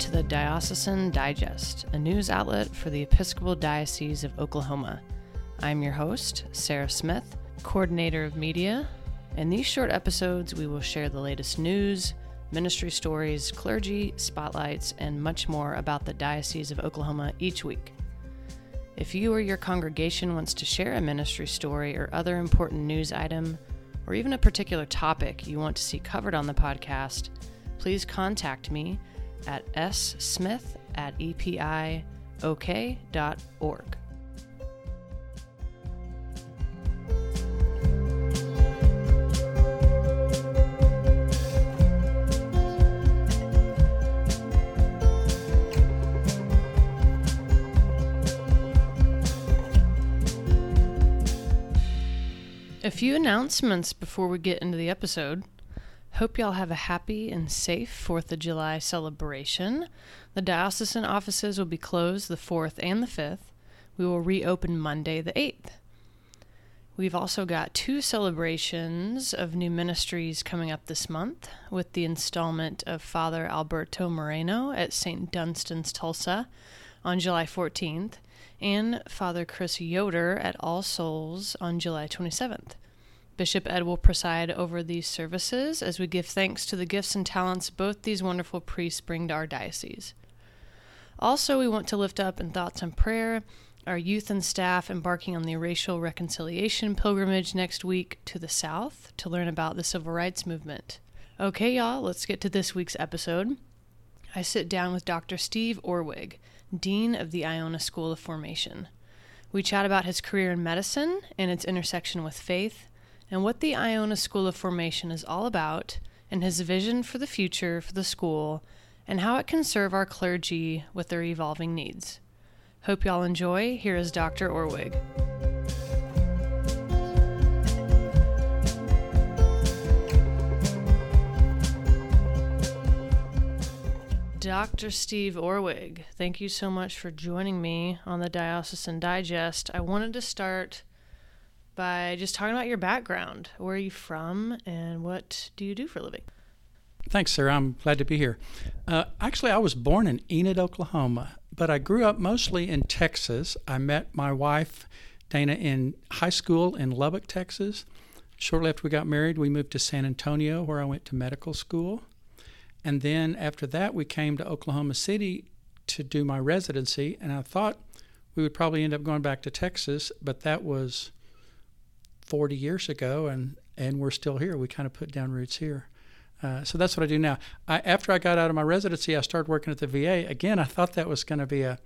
To the Diocesan Digest, a news outlet for the Episcopal Diocese of Oklahoma. I'm your host, Sarah Smith, coordinator of media. In these short episodes, we will share the latest news, ministry stories, clergy, spotlights, and much more about the Diocese of Oklahoma each week. If you or your congregation wants to share a ministry story or other important news item, or even a particular topic you want to see covered on the podcast, please contact me at S smith at epiok.org. A few announcements before we get into the episode. Hope y'all have a happy and safe 4th of July celebration. The diocesan offices will be closed the 4th and the 5th. We will reopen Monday the 8th. We've also got two celebrations of new ministries coming up this month with the installment of Father Alberto Moreno at St. Dunstan's, Tulsa on July 14th and Father Chris Yoder at All Souls on July 27th. Bishop Ed will preside over these services as we give thanks to the gifts and talents both these wonderful priests bring to our diocese. Also, we want to lift up in thoughts and prayer our youth and staff embarking on the racial reconciliation pilgrimage next week to the South to learn about the civil rights movement. Okay, y'all, let's get to this week's episode. I sit down with Dr. Steve Orwig, Dean of the Iona School of Formation. We chat about his career in medicine and its intersection with faith, and what the Iona School of Formation is all about, and his vision for the future for the school, and how it can serve our clergy with their evolving needs. Hope y'all enjoy. Here is Dr. Orwig. Dr. Steve Orwig, thank you so much for joining me on the Diocesan Digest. I wanted to start by just talking about your background. Where are you from, and what do you do for a living? Thanks, sir. I'm glad to be here. Uh, actually, I was born in Enid, Oklahoma, but I grew up mostly in Texas. I met my wife, Dana, in high school in Lubbock, Texas. Shortly after we got married, we moved to San Antonio, where I went to medical school. And then after that, we came to Oklahoma City to do my residency. And I thought we would probably end up going back to Texas, but that was 40 years ago, and and we're still here. We kind of put down roots here. Uh, so that's what I do now. I, after I got out of my residency, I started working at the VA. Again, I thought that was going to be a,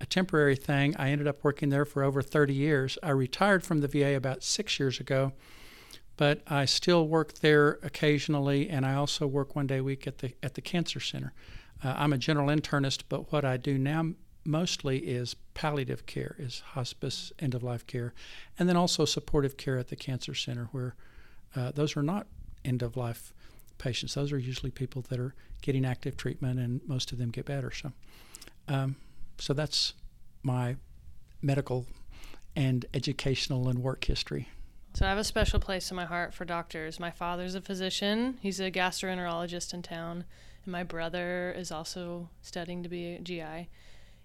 a temporary thing. I ended up working there for over 30 years. I retired from the VA about six years ago, but I still work there occasionally, and I also work one day a week at the at the cancer center. Uh, I'm a general internist, but what I do now mostly is palliative care, is hospice, end of life care, and then also supportive care at the cancer center, where uh, those are not end of life patients. Those are usually people that are getting active treatment, and most of them get better. So, um, so that's my medical and educational and work history. So I have a special place in my heart for doctors. My father's a physician. He's a gastroenterologist in town, and my brother is also studying to be a GI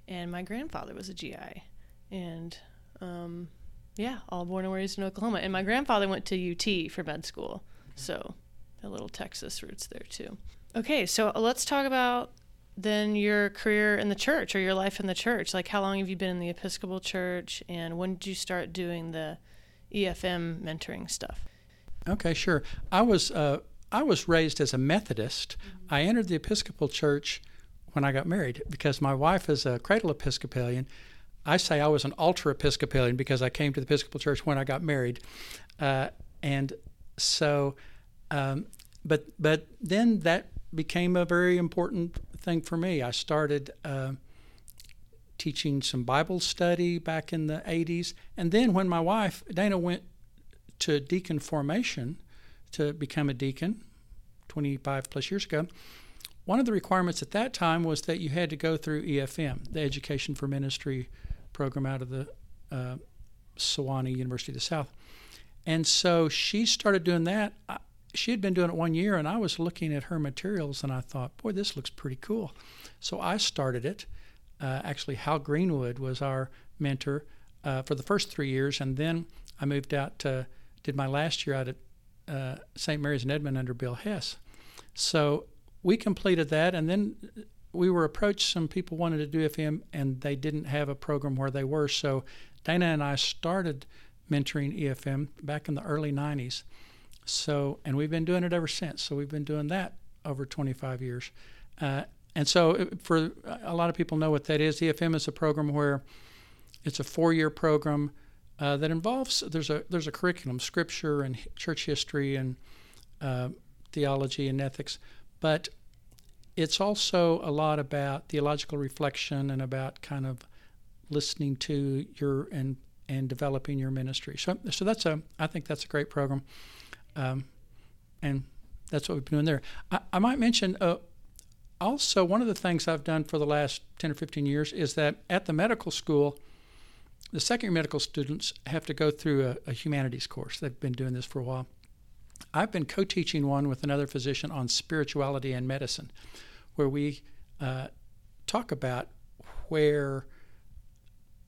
and my grandfather was a GI, and um, yeah, all born and raised in Oklahoma. And my grandfather went to UT for med school, so a little Texas roots there too. Okay, so let's talk about then your career in the church or your life in the church. Like, how long have you been in the Episcopal Church, and when did you start doing the EFM mentoring stuff? Okay, sure. I was uh, I was raised as a Methodist. Mm-hmm. I entered the Episcopal Church when I got married because my wife is a cradle Episcopalian. I say I was an ultra Episcopalian because I came to the Episcopal Church when I got married, uh, and so, um, but but then that became a very important thing for me. I started uh, teaching some Bible study back in the '80s, and then when my wife Dana went to deacon formation to become a deacon 25 plus years ago one of the requirements at that time was that you had to go through EFM, the Education for Ministry program out of the uh, Sewanee University of the South. And so she started doing that. she had been doing it one year, and I was looking at her materials, and I thought, boy, this looks pretty cool. So I started it. Uh, actually, Hal Greenwood was our mentor uh, for the first three years, and then I moved out to did my last year out at uh, St. Mary's in Edmond under Bill Hess. So we completed that, and then we were approached. Some people wanted to do EFM, and they didn't have a program where they were. So Dana and I started mentoring EFM back in the early 90s. So, and we've been doing it ever since. So we've been doing that over 25 years. Uh, and so, uh, for a lot of people know what that is. EFM is a program where it's a four-year program uh, that involves there's a there's a curriculum, scripture and church history and uh, theology and ethics, but it's also a lot about theological reflection and about kind of listening to your and and developing your ministry. So so that's a I think that's a great program, um, and that's what we've been doing there. I, I might mention. Uh, also, one of the things I've done for the last 10 or 15 years is that at the medical school, the second year medical students have to go through a, a, humanities course. They've been doing this for a while. I've been co teaching one with another physician on spirituality and medicine, where we uh, talk about where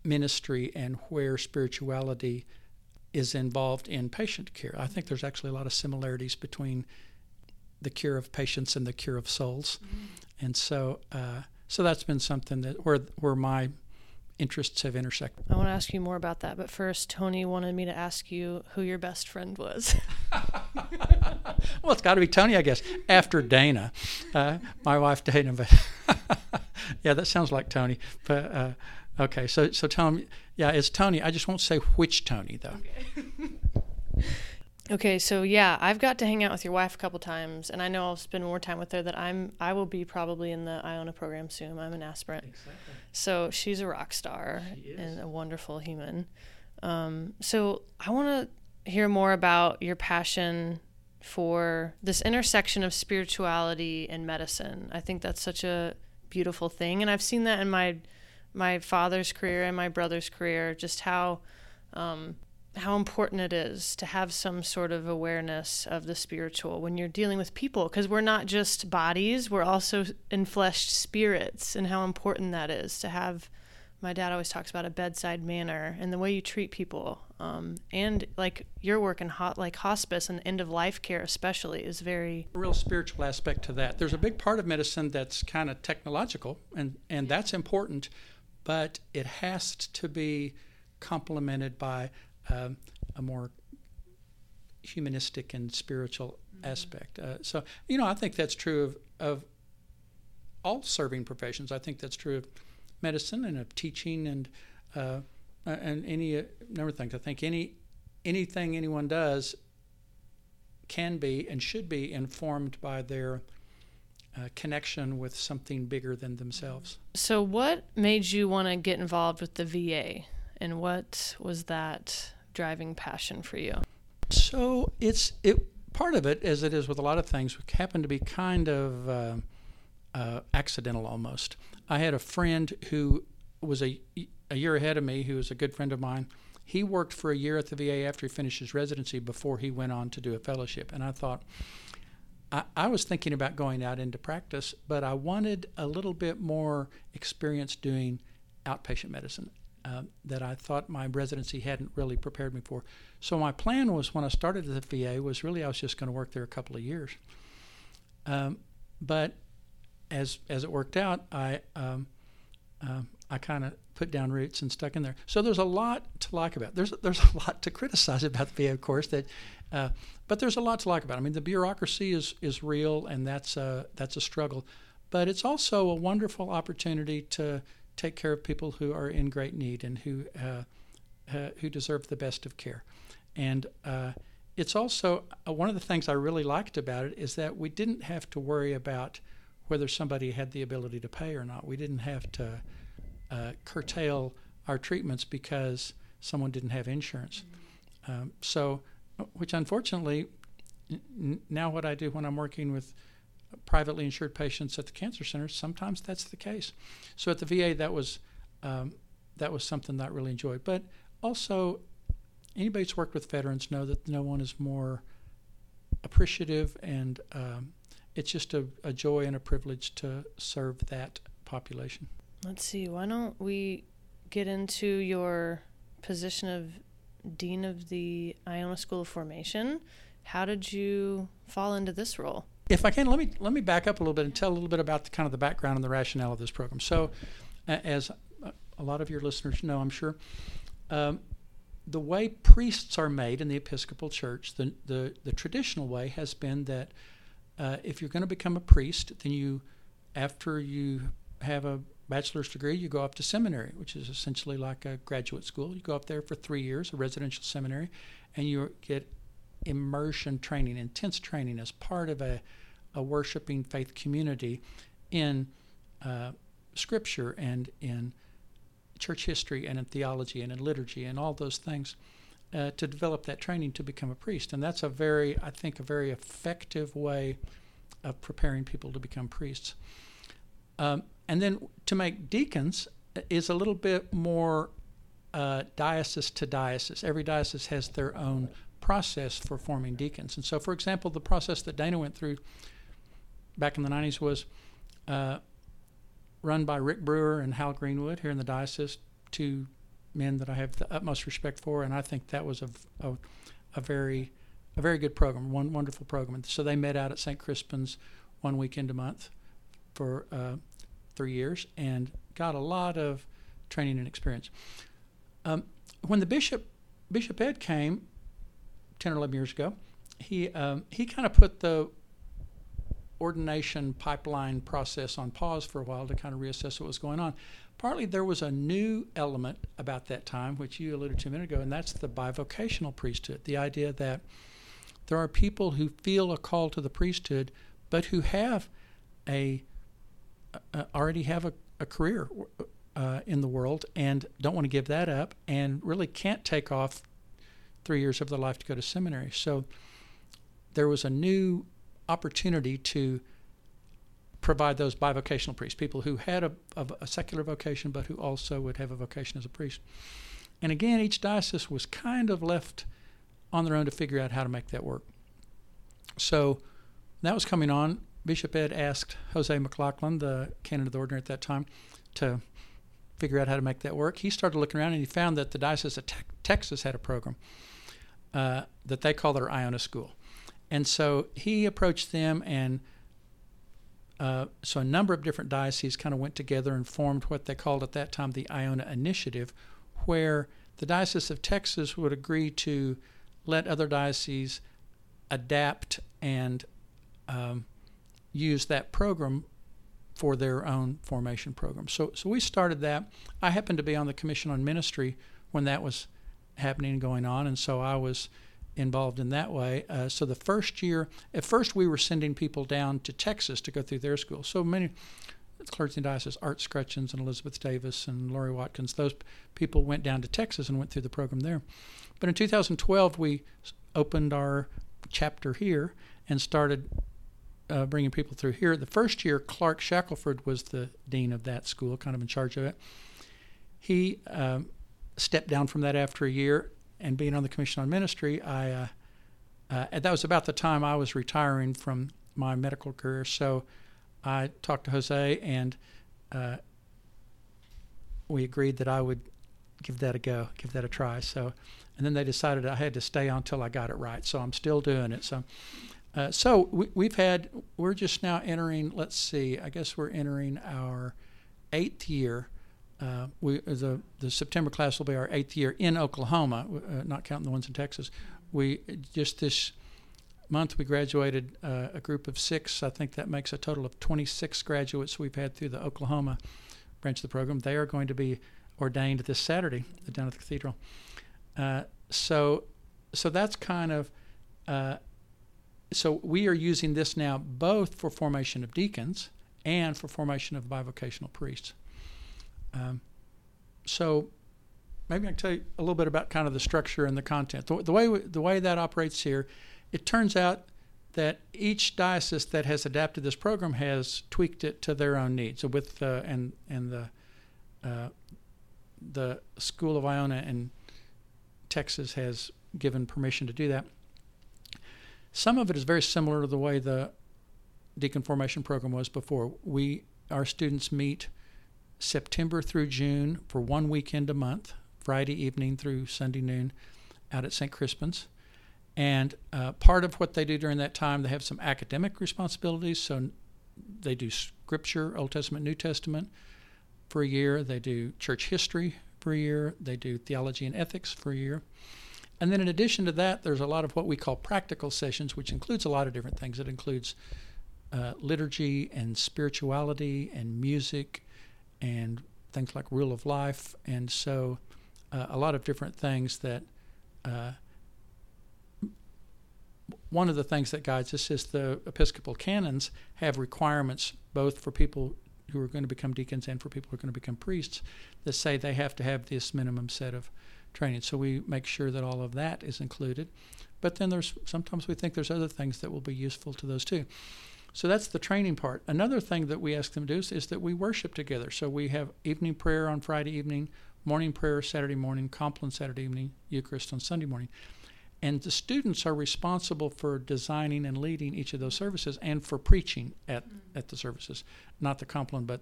ministry and where spirituality is involved in patient care. I think there's actually a lot of similarities between the cure of patients and the cure of souls. Mm-hmm. And so, uh, so that's been something that where where my interests have intersected. I want to ask you more about that, but first, Tony wanted me to ask you who your best friend was. well, it's got to be Tony, I guess, after Dana, uh, my wife Dana. But yeah, that sounds like Tony. But uh, okay, so so tell him, yeah, it's Tony. I just won't say which Tony though. Okay. Okay, so yeah, I've got to hang out with your wife a couple times, and I know I'll spend more time with her. That I'm, I will be probably in the Iona program soon. I'm an aspirant, exactly. so she's a rock star and a wonderful human. Um, so I want to hear more about your passion for this intersection of spirituality and medicine. I think that's such a beautiful thing, and I've seen that in my my father's career and my brother's career. Just how um, how important it is to have some sort of awareness of the spiritual when you're dealing with people because we're not just bodies we're also enfleshed spirits and how important that is to have my dad always talks about a bedside manner and the way you treat people um, and like your work in hot like hospice and end of life care especially is very real spiritual aspect to that. There's a big part of medicine that's kind of technological and and that's important but it has to be complemented by um, a more humanistic and spiritual mm-hmm. aspect. Uh, so, you know, I think that's true of, of all serving professions. I think that's true of medicine and of teaching and uh, and any uh, number of things. I think any anything anyone does can be and should be informed by their uh, connection with something bigger than themselves. So, what made you want to get involved with the VA, and what was that driving passion for you? So it's it part of it, as it is with a lot of things, happened to be kind of uh, uh, accidental almost. I had a friend who was a a year ahead of me, who was a good friend of mine. He worked for a year at the VA after he finished his residency before he went on to do a fellowship, and I thought. I, I was thinking about going out into practice, but I wanted a little bit more experience doing outpatient medicine. Uh, that I thought my residency hadn't really prepared me for. So my plan was when I started at the VA was really I was just going to work there a couple of years. Um, but as as it worked out, I um, uh, I kind of put down roots and stuck in there. So there's a lot to like about. There's there's a lot to criticize about the VA, of course. That, uh, but there's a lot to like about. I mean, the bureaucracy is is real, and that's a that's a struggle. But it's also a wonderful opportunity to take care of people who are in great need and who uh, uh, who deserve the best of care. And uh, it's also uh, one of the things I really liked about it is that we didn't have to worry about whether somebody had the ability to pay or not. We didn't have to uh, curtail our treatments because someone didn't have insurance. Um, so, which unfortunately, n- now what I do when I'm working with privately insured patients at the cancer centers, sometimes that's the case. So at the VA, that was um, that was something that I really enjoyed. But also, anybody who's worked with veterans know that no one is more appreciative, and um, it's just a, a joy and a privilege to serve that population. Let's see. Why don't we get into your position of dean of the Iona School of Formation? How did you fall into this role? If I can, let me let me back up a little bit and tell a little bit about the kind of the background and the rationale of this program. So, uh, as a lot of your listeners know, I'm sure, um, the way priests are made in the Episcopal Church, the the, the traditional way has been that uh, if you're going to become a priest, then you, after you have a bachelor's degree, you go up to seminary, which is essentially like a graduate school. You go up there for three years, a residential seminary, and you get immersion training, intense training as part of a, a worshiping faith community in uh, scripture and in church history and in theology and in liturgy and all those things uh, to develop that training to become a priest. And that's a very, I think, a very effective way of preparing people to become priests. Um, and then to make deacons is a little bit more uh, diocese to diocese. Every diocese has their own process for forming deacons. And so, for example, the process that Dana went through back in the 90s was uh, run by Rick Brewer and Hal Greenwood here in the diocese, two men that I have the utmost respect for, and I think that was a, a, a very a very good program, one wonderful program. And so they met out at St. Crispin's one weekend a month for uh, three years and got a lot of training and experience. Um, when the bishop Bishop Ed came ten or eleven years ago, he um, he kind of put the ordination pipeline process on pause for a while to kind of reassess what was going on. Partly there was a new element about that time, which you alluded to a minute ago, and that's the bivocational priesthood. The idea that there are people who feel a call to the priesthood, but who have a uh, already have a, a career uh, in the world and don't want to give that up, and really can't take off three years of their life to go to seminary. So there was a new opportunity to provide those bivocational priests, people who had a, a, a, secular vocation but who also would have a vocation as a priest. And again, each diocese was kind of left on their own to figure out how to make that work. So that was coming on. Bishop Ed asked Jose McLoughlin, the canon of the ordinary at that time, to figure out how to make that work. He started looking around and he found that the Diocese of te- Texas had a program uh, that they call their Iona School. And so he approached them, and uh, so a number of different dioceses kind of went together and formed what they called at that time the Iona Initiative, where the Diocese of Texas would agree to let other dioceses adapt and um, use that program for their own formation program. So, so we started that. I happened to be on the Commission on Ministry when that was happening and going on, and so I was involved in that way. Uh, so the first year, at first we were sending people down to Texas to go through their school. So many clergy and diocese, Art Scrutchins and Elizabeth Davis and Laurie Watkins, those people went down to Texas and went through the program there. But in 2012, we opened our chapter here and started uh, bringing people through here. The first year, Clark Shackelford was the dean of that school, kind of in charge of it. He um, stepped down from that after a year and being on the Commission on Ministry, I uh, uh, that was about the time I was retiring from my medical career. So I talked to Jose, and uh, we agreed that I would give that a go, give that a try. So, and then they decided I had to stay on until I got it right. So I'm still doing it. So. Uh, so we, have had we're just now entering let's see i guess we're entering our eighth year uh, we the the September class will be our eighth year in Oklahoma, uh, not counting the ones in Texas. We just this month we graduated uh, a group of six. I think that makes a total of 26 graduates we've had through the Oklahoma branch of the program. They are going to be ordained this Saturday down at the cathedral. Uh, so so that's kind of uh, so we are using this now both for formation of deacons and for formation of bivocational priests. Um, so maybe I can tell you a little bit about kind of the structure and the content. The, the way the way that operates here, it turns out that each diocese that has adapted this program has tweaked it to their own needs. So with uh, and and the uh, the School of Iona in Texas has given permission to do that. some of it is very similar to the way the deacon formation program was before. We our students meet September through June for one weekend a month, Friday evening through Sunday noon, out at St. Crispin's. And uh, part of what they do during that time, they have some academic responsibilities. So they do scripture, Old Testament, New Testament for a year. They do church history for a year. They do theology and ethics for a year. And then in addition to that, there's a lot of what we call practical sessions, which includes a lot of different things. It includes uh, liturgy and spirituality and music and things like rule of life. And so uh, a lot of different things that. Uh, one of the things that guides us is the Episcopal canons have requirements both for people who are going to become deacons and for people who are going to become priests that say they have to have this minimum set of training. So we make sure that all of that is included. But then there's sometimes we think there's other things that will be useful to those too. So that's the training part. Another thing that we ask them to do is, is that we worship together. So we have evening prayer on Friday evening, morning prayer Saturday morning, Compline Saturday evening, Eucharist on Sunday morning. And the students are responsible for designing and leading each of those services and for preaching at, at the services, not the Compline, but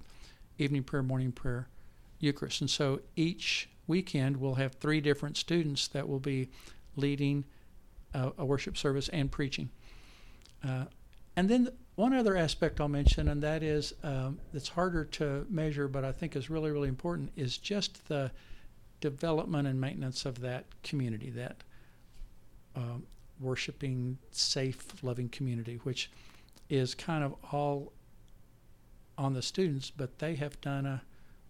evening prayer, morning prayer, Eucharist. And so each weekend we'll have three different students that will be leading a, a worship service and preaching. Uh, and then one other aspect I'll mention, and that is um, harder to measure, but I think is really, really important, is just the development and maintenance of that community, that um, worshiping, safe, loving community, which is kind of all on the students, but they have done a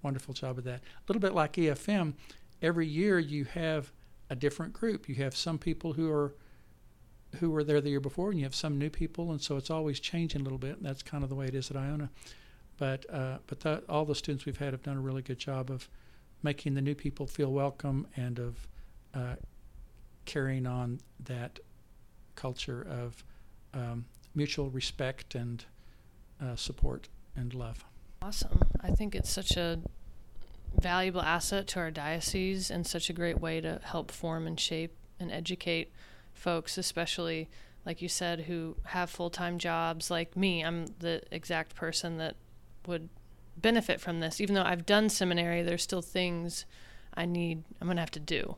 wonderful job of that. A little bit like EFM, every year you have a different group. You have some people who are who were there the year before, and you have some new people, and so it's always changing a little bit. And that's kind of the way it is at Iona. But uh, but all the students we've had have done a really good job of making the new people feel welcome and of uh, carrying on that culture of um, mutual respect and uh, support and love. Awesome. I think it's such a valuable asset to our diocese and such a great way to help form and shape and educate folks, especially like you said, who have full time jobs like me. I'm the exact person that would benefit from this. Even though I've done seminary, there's still things I need, I'm going to have to do.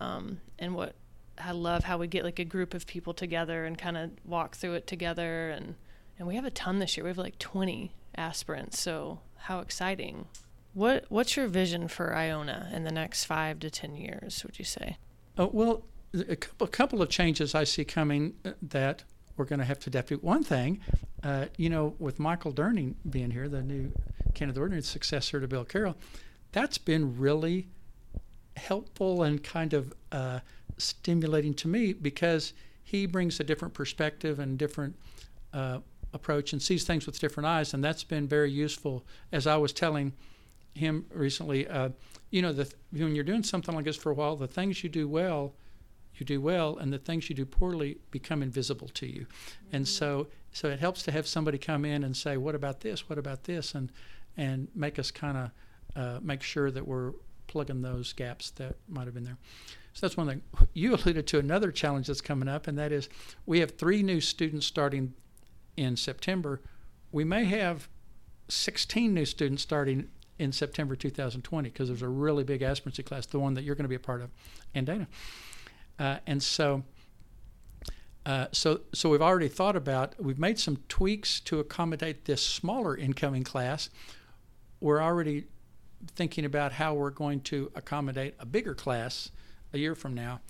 Um, and what I love how we get like a group of people together and kind of walk through it together. And, and we have a ton this year. We have like 20 aspirants. So how exciting. What, what's your vision for Iona in the next five to 10 years, would you say? Uh, well, a couple, a couple of changes I see coming uh, that we're going to have to adapt. One thing, uh, you know, with Michael Durning being here, the new the Ordinary successor to Bill Carroll, that's been really helpful and kind of uh, stimulating to me because he brings a different perspective and different uh, approach and sees things with different eyes, and that's been very useful. As I was telling him recently, uh, you know, the, when you're doing something like this for a while, the things you do well you do well and the things you do poorly become invisible to you. Mm-hmm. and so so it helps to have somebody come in and say what about this? What about this? and and make us kind of uh, make sure that we're plugging those gaps that might have been there. So that's one thing. You alluded to another challenge that's coming up and that is we have three new students starting in september. We may have 16 new students starting in September 2020 because there's a really big aspirancy class, the one that you're going to be a part of, and Dana. Uh, and so, uh, so, so we've already thought about. We've made some tweaks to accommodate this smaller incoming class. We're already thinking about how we're going to accommodate a bigger class a year from now.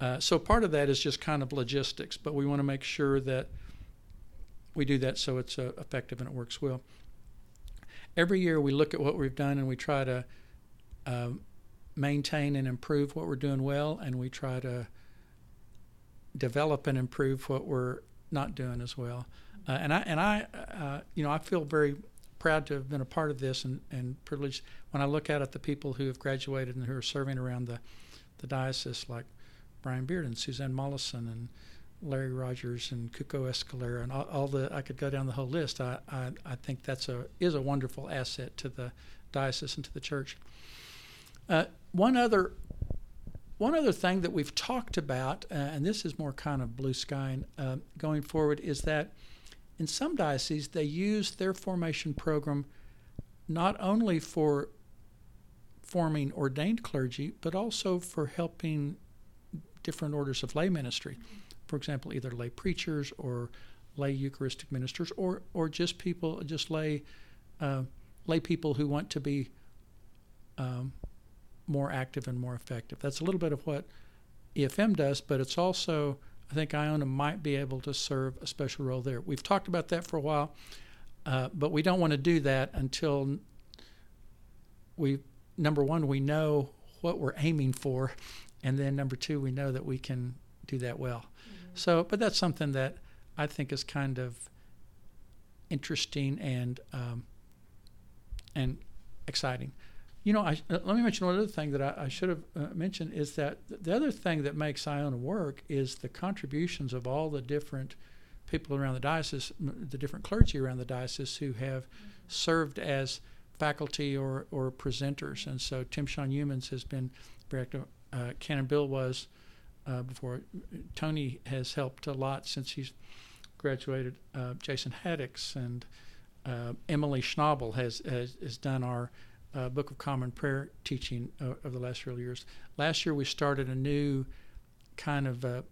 Uh, so part of that is just kind of logistics, but we want to make sure that we do that so it's uh, effective and it works well. Every year we look at what we've done and we try to um, maintain and improve what we're doing well, and we try to develop and improve what we're not doing as well. Uh, and I and I, uh, you know, I feel very proud to have been a part of this and, and privileged when I look out at the people who have graduated and who are serving around the, the diocese, like Brian Beard and Suzanne Mollison and Larry Rogers and Cuco Escalera and all, all, the I could go down the whole list. I, I, I think that's a is a wonderful asset to the diocese and to the church. Uh, one other one other thing that we've talked about, uh, and this is more kind of blue sky uh, going forward, is that in some dioceses they use their formation program not only for forming ordained clergy, but also for helping different orders of lay ministry. For example, either lay preachers or lay Eucharistic ministers, or or just people, just lay uh, lay people who want to be um, more active and more effective. That's a little bit of what EFM does, but it's also I think Iona might be able to serve a special role there. We've talked about that for a while, uh, but we don't want to do that until we number one we know what we're aiming for, and then number two we know that we can do that well. Mm-hmm. So, but that's something that I think is kind of interesting and um, and exciting. You know, I, uh, let me mention one other thing that I, I should have uh, mentioned is that the other thing that makes Iona work is the contributions of all the different people around the diocese, the different clergy around the diocese who have served as faculty or, or presenters. And so Tim Sean Youmans has been very active. Uh, Canon Bill was uh, before. Tony has helped a lot since he's graduated. Uh, Jason Haddix and uh, Emily Schnabel has, has, has done our uh, Book of Common Prayer teaching uh, of the last several years. Last year we started a new kind of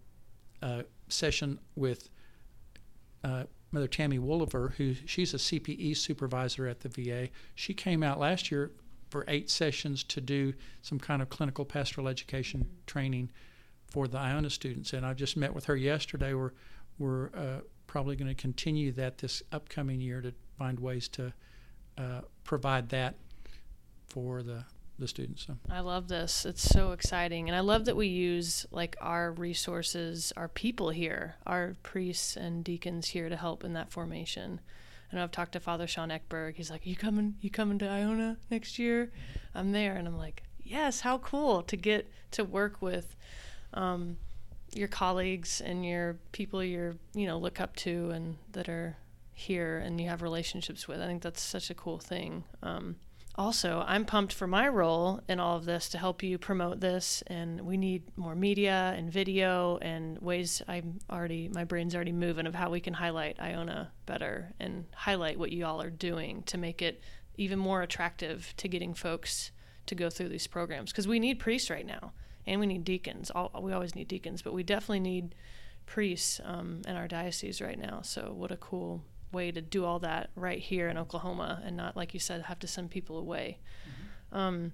session with Mother Tammy Wooliver, who she's a CPE supervisor at the VA. She came out last year for eight sessions to do some kind of clinical pastoral education training for the Iona students. And I just met with her yesterday. We're we're uh, probably going to continue that this upcoming year to find ways to uh, provide that for the the students. So. I love this. It's so exciting. And I love that we use like our resources, our people here, our priests and deacons here to help in that formation. And I've talked to Father Sean Eckberg. He's like, "You coming? You coming to Iona next year?" I'm there, and I'm like, "Yes, how cool to get to work with um, your colleagues and your people you're you know look up to and that are here and you have relationships with. I think that's such a cool thing." Um, also, I'm pumped for my role in all of this to help you promote this. And we need more media and video and ways I'm already, my brain's already moving of how we can highlight Iona better and highlight what you all are doing to make it even more attractive to getting folks to go through these programs. Because we need priests right now and we need deacons. All, we always need deacons, but we definitely need priests um, in our diocese right now. So, what a cool way to do all that right here in Oklahoma and not, like you said, have to send people away. Mm-hmm. Um,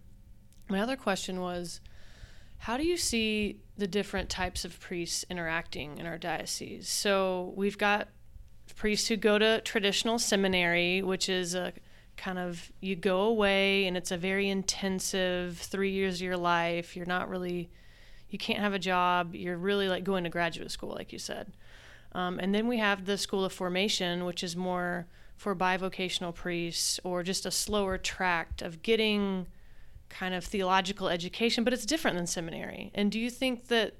my other question was how do you see the different types of priests interacting in our diocese? So we've got priests who go to traditional seminary, which is a kind of you go away and it's a very intensive three years of your life. You're not really, you can't have a job. You're really like going to graduate school, like you said. Um, and then we have the School of Formation, which is more for bivocational priests or just a slower tract of getting kind of theological education, but it's different than seminary. And do you think that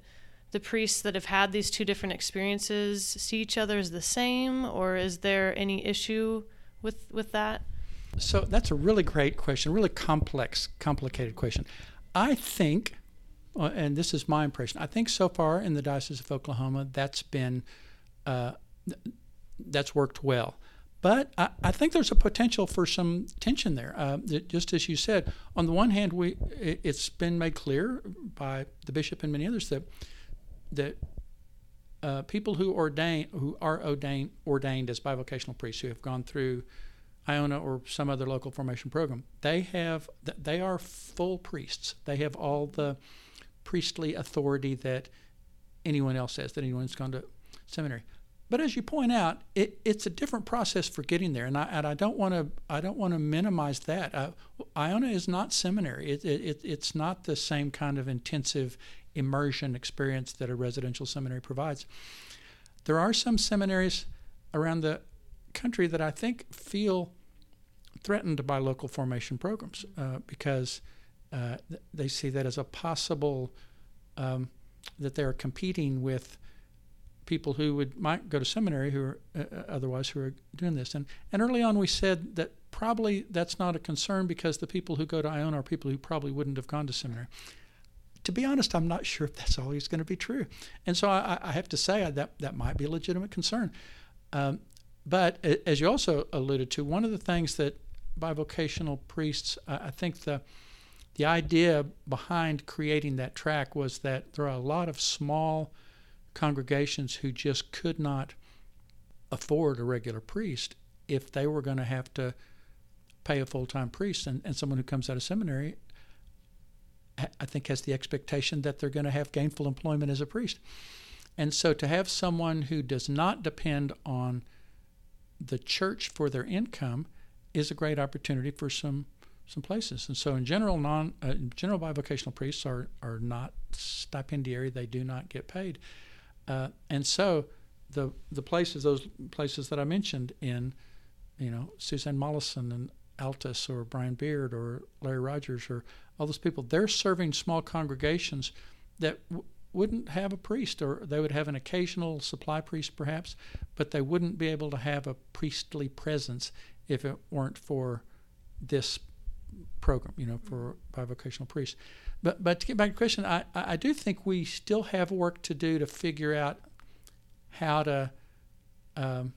the priests that have had these two different experiences see each other as the same, or is there any issue with with that? So that's a really great question, really complex, complicated question. I think, uh, and this is my impression, I think so far in the Diocese of Oklahoma, that's been uh, that's worked well. But I, I, think there's a potential for some tension there. Uh, just as you said, on the one hand, we it, has been made clear by the bishop and many others that that uh, people who ordain who are ordained ordained as bivocational priests who have gone through Iona or some other local formation program, they have they are full priests. They have all the priestly authority that anyone else has that anyone's gone to seminary. But as you point out, it, it's a different process for getting there, and I, and I don't want to I don't want to minimize that. Uh, Iona is not seminary. It, it, it's not the same kind of intensive immersion experience that a residential seminary provides. There are some seminaries around the country that I think feel threatened by local formation programs uh, because uh, they see that as a possible um, that they're competing with people who would might go to seminary who are uh, uh, otherwise who are doing this. And and early on we said that probably that's not a concern because the people who go to Iona are people who probably wouldn't have gone to seminary. to be honest, I'm not sure if that's always going to be true. And so I, I have to say that that might be a legitimate concern. Um, but as you also alluded to, one of the things that bivocational priests, I think the the idea behind creating that track was that there are a lot of small congregations who just could not afford a regular priest if they were going to have to pay a full time priest. And, and someone who comes out of seminary, I think, has the expectation that they're going to have gainful employment as a priest. And so to have someone who does not depend on the church for their income is a great opportunity for some some places. And so, in general, non uh, general bivocational priests are are not stipendiary; they do not get paid. Uh, and so, the the places, those places that I mentioned in, you know, Suzanne Mollison and Altus or Brian Beard or Larry Rogers or all those people, they're serving small congregations that w- wouldn't have a priest, or they would have an occasional supply priest perhaps, but they wouldn't be able to have a priestly presence if it weren't for this program, you know, for bivocational priests. But but to get back to the question, I, I do think we still have work to do to figure out how to um,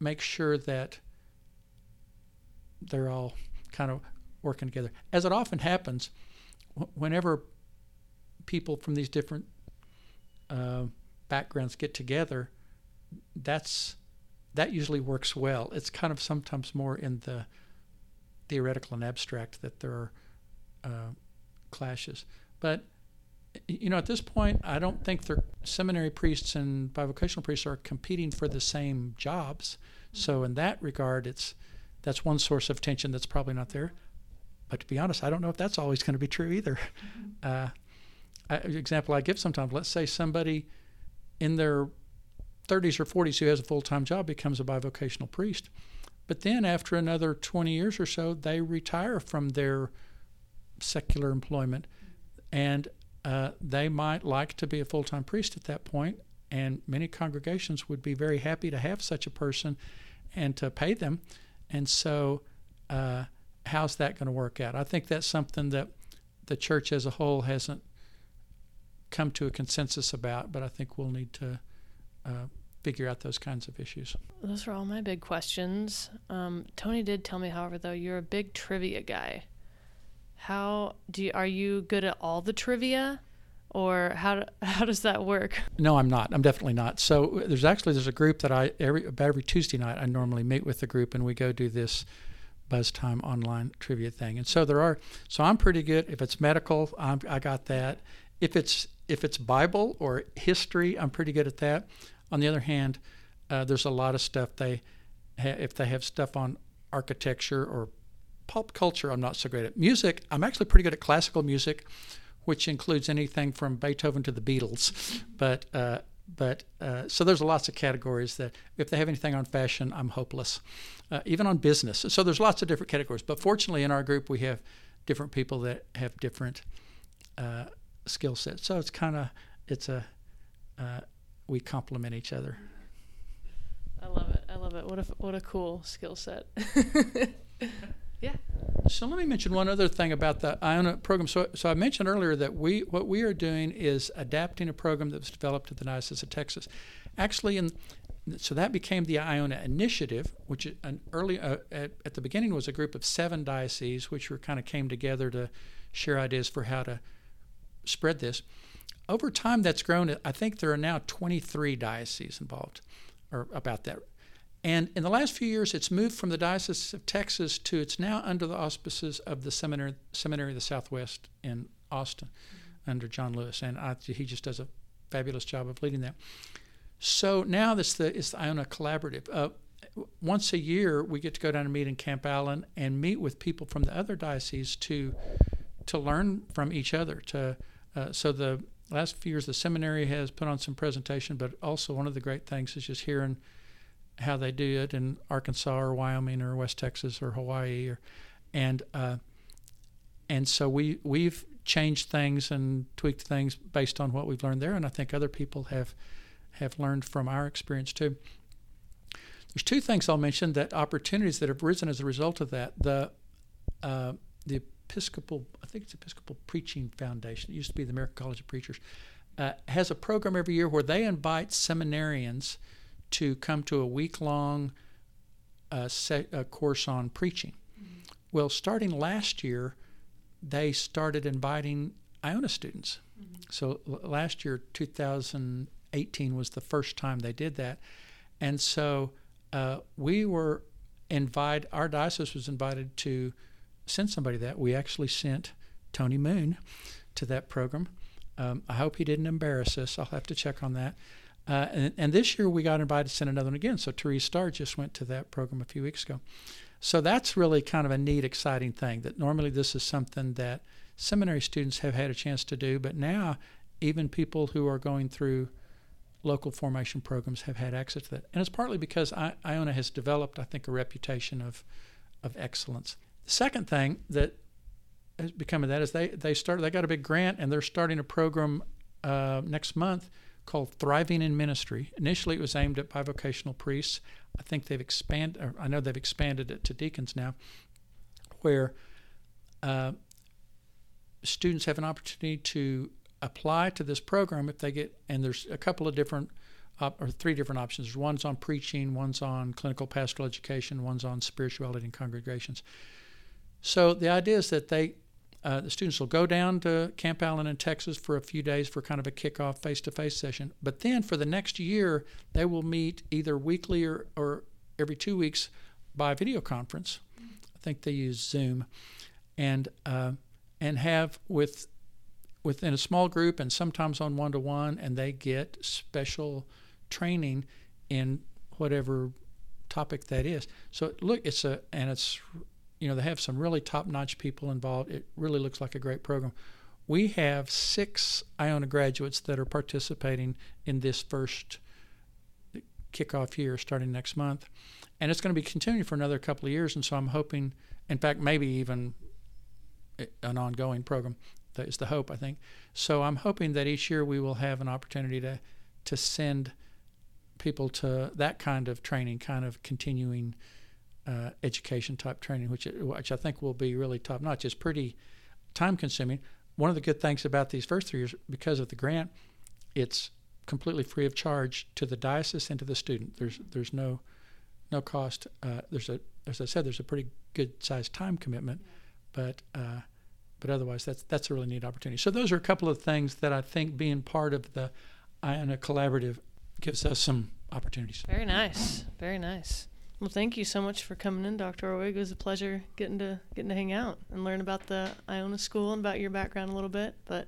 make sure that they're all kind of working together. As it often happens, whenever people from these different uh, backgrounds get together, that's that usually works well. It's kind of sometimes more in the theoretical and abstract that there are uh, clashes. But you know, at this point, I don't think the seminary priests and bivocational priests are competing for the same jobs. So in that regard, it's that's one source of tension that's probably not there. But to be honest, I don't know if that's always going to be true either. Uh, I, example I give sometimes, let's say somebody in their 30s or 40s who has a full-time job becomes a bivocational priest but then after another 20 years or so, they retire from their secular employment. And uh, they might like to be a full time priest at that point, and many congregations would be very happy to have such a person and to pay them. And so, uh, how's that going to work out? I think that's something that the church as a whole hasn't come to a consensus about, but I think we'll need to uh, figure out those kinds of issues. Those are all my big questions. Um, Tony did tell me, however, though you're a big trivia guy. How do you, are you good at all the trivia, or how how does that work? No, I'm not. I'm definitely not. So there's actually there's a group that I every about every Tuesday night I normally meet with the group and we go do this buzz time online trivia thing. And so there are so I'm pretty good. If it's medical, I'm, I got that. If it's if it's Bible or history, I'm pretty good at that. On the other hand, uh, there's a lot of stuff they, ha- if they have stuff on architecture or pop culture, I'm not so great at. Music, I'm actually pretty good at classical music, which includes anything from Beethoven to the Beatles. But uh, but uh, so there's lots of categories that if they have anything on fashion, I'm hopeless. Uh, even on business, so there's lots of different categories. But fortunately, in our group, we have different people that have different uh, skill sets. So it's kind of it's a uh, we complement each other. I love it. I love it. What a what a cool skill set. yeah. So let me mention one other thing about the Iona program. So, so I mentioned earlier that we what we are doing is adapting a program that was developed at the Diocese of Texas. Actually, in so that became the Iona Initiative, which an early uh, at, at the beginning was a group of seven dioceses, which were kind of came together to share ideas for how to spread this over time, that's grown. I think there are now 23 dioceses involved, or about that. And in the last few years, it's moved from the Diocese of Texas to it's now under the auspices of the Seminary, Seminary of the Southwest in Austin, mm-hmm. under John Lewis, and I, he just does a fabulous job of leading that. So now this the it's the Iona Collaborative. Uh, once a year, we get to go down and meet in Camp Allen and meet with people from the other dioceses to to learn from each other. To uh, so the last few years the seminary has put on some presentation, but also one of the great things is just hearing how they do it in Arkansas or Wyoming or West Texas or Hawaii, or, and uh, and so we we've changed things and tweaked things based on what we've learned there, and I think other people have have learned from our experience too. There's two things I'll mention that opportunities that have risen as a result of that. The uh, the Episcopal, I think it's Episcopal Preaching Foundation. It used to be the American College of Preachers. Uh, has a program every year where they invite seminarians to come to a week long uh, uh, course on preaching. Mm-hmm. Well, starting last year, they started inviting Iona students. Mm-hmm. So l- last year, 2018, was the first time they did that. And so uh, we were invited, our diocese was invited to send somebody that. We actually sent Tony Moon to that program. Um, I hope he didn't embarrass us. I'll have to check on that. Uh, and, and, this year we got invited to send another one again. So Therese Starr just went to that program a few weeks ago. So that's really kind of a neat, exciting thing that normally this is something that seminary students have had a chance to do, but now even people who are going through local formation programs have had access to that. And it's partly because I, Iona has developed, I think, a reputation of, of excellence. Second thing that has become of that is they, they started, they got a big grant and they're starting a program uh, next month called Thriving in Ministry. Initially, it was aimed at bivocational priests. I think they've expanded, I know they've expanded it to deacons now, where uh, students have an opportunity to apply to this program if they get, and there's a couple of different, or three different options. One's on preaching, one's on clinical pastoral education, one's on spirituality in congregations. So the idea is that they uh, the students will go down to Camp Allen in Texas for a few days for kind of a kickoff face to face session. But then for the next year, they will meet either weekly or, or every two weeks by video conference. I think they use Zoom. And, uh, and have with within a small group and sometimes on one to one, and they get special training in whatever topic that is. So look, it's a and it's you know, they have some really top notch people involved. It really looks like a great program. We have six Iona graduates that are participating in this first kickoff year starting next month. And it's going to be continuing for another couple of years. And so I'm hoping, in fact, maybe even an ongoing program. That is the hope, I think. So I'm hoping that each year we will have an opportunity to, to send people to that kind of training, kind of continuing uh, education type training, which which I think will be really top notch. It's pretty time consuming. One of the good things about these first three years, because of the grant, it's completely free of charge to the diocese and to the student. There's there's no no cost. Uh, there's a as I said, there's a pretty good sized time commitment, but uh, but otherwise that's that's a really neat opportunity. So those are a couple of things that I think being part of the Iona Collaborative gives us some opportunities. Very nice, very nice. Well, thank you so much for coming in, Dr. Orwig. It was a pleasure getting to getting to hang out and learn about the Iona School and about your background a little bit. But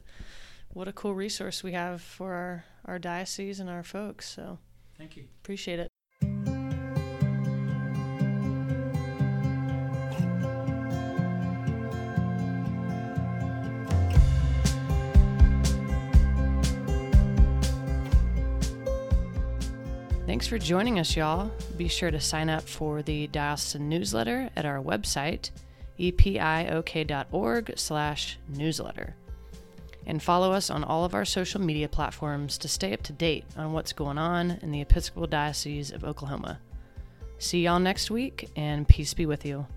what a cool resource we have for our, our diocese and our folks. So thank you. Appreciate it. For joining us, y'all. Be sure to sign up for the diocesan newsletter at our website, epiok.org slash newsletter. And follow us on all of our social media platforms to stay up to date on what's going on in the Episcopal Diocese of Oklahoma. See y'all next week, and peace be with you.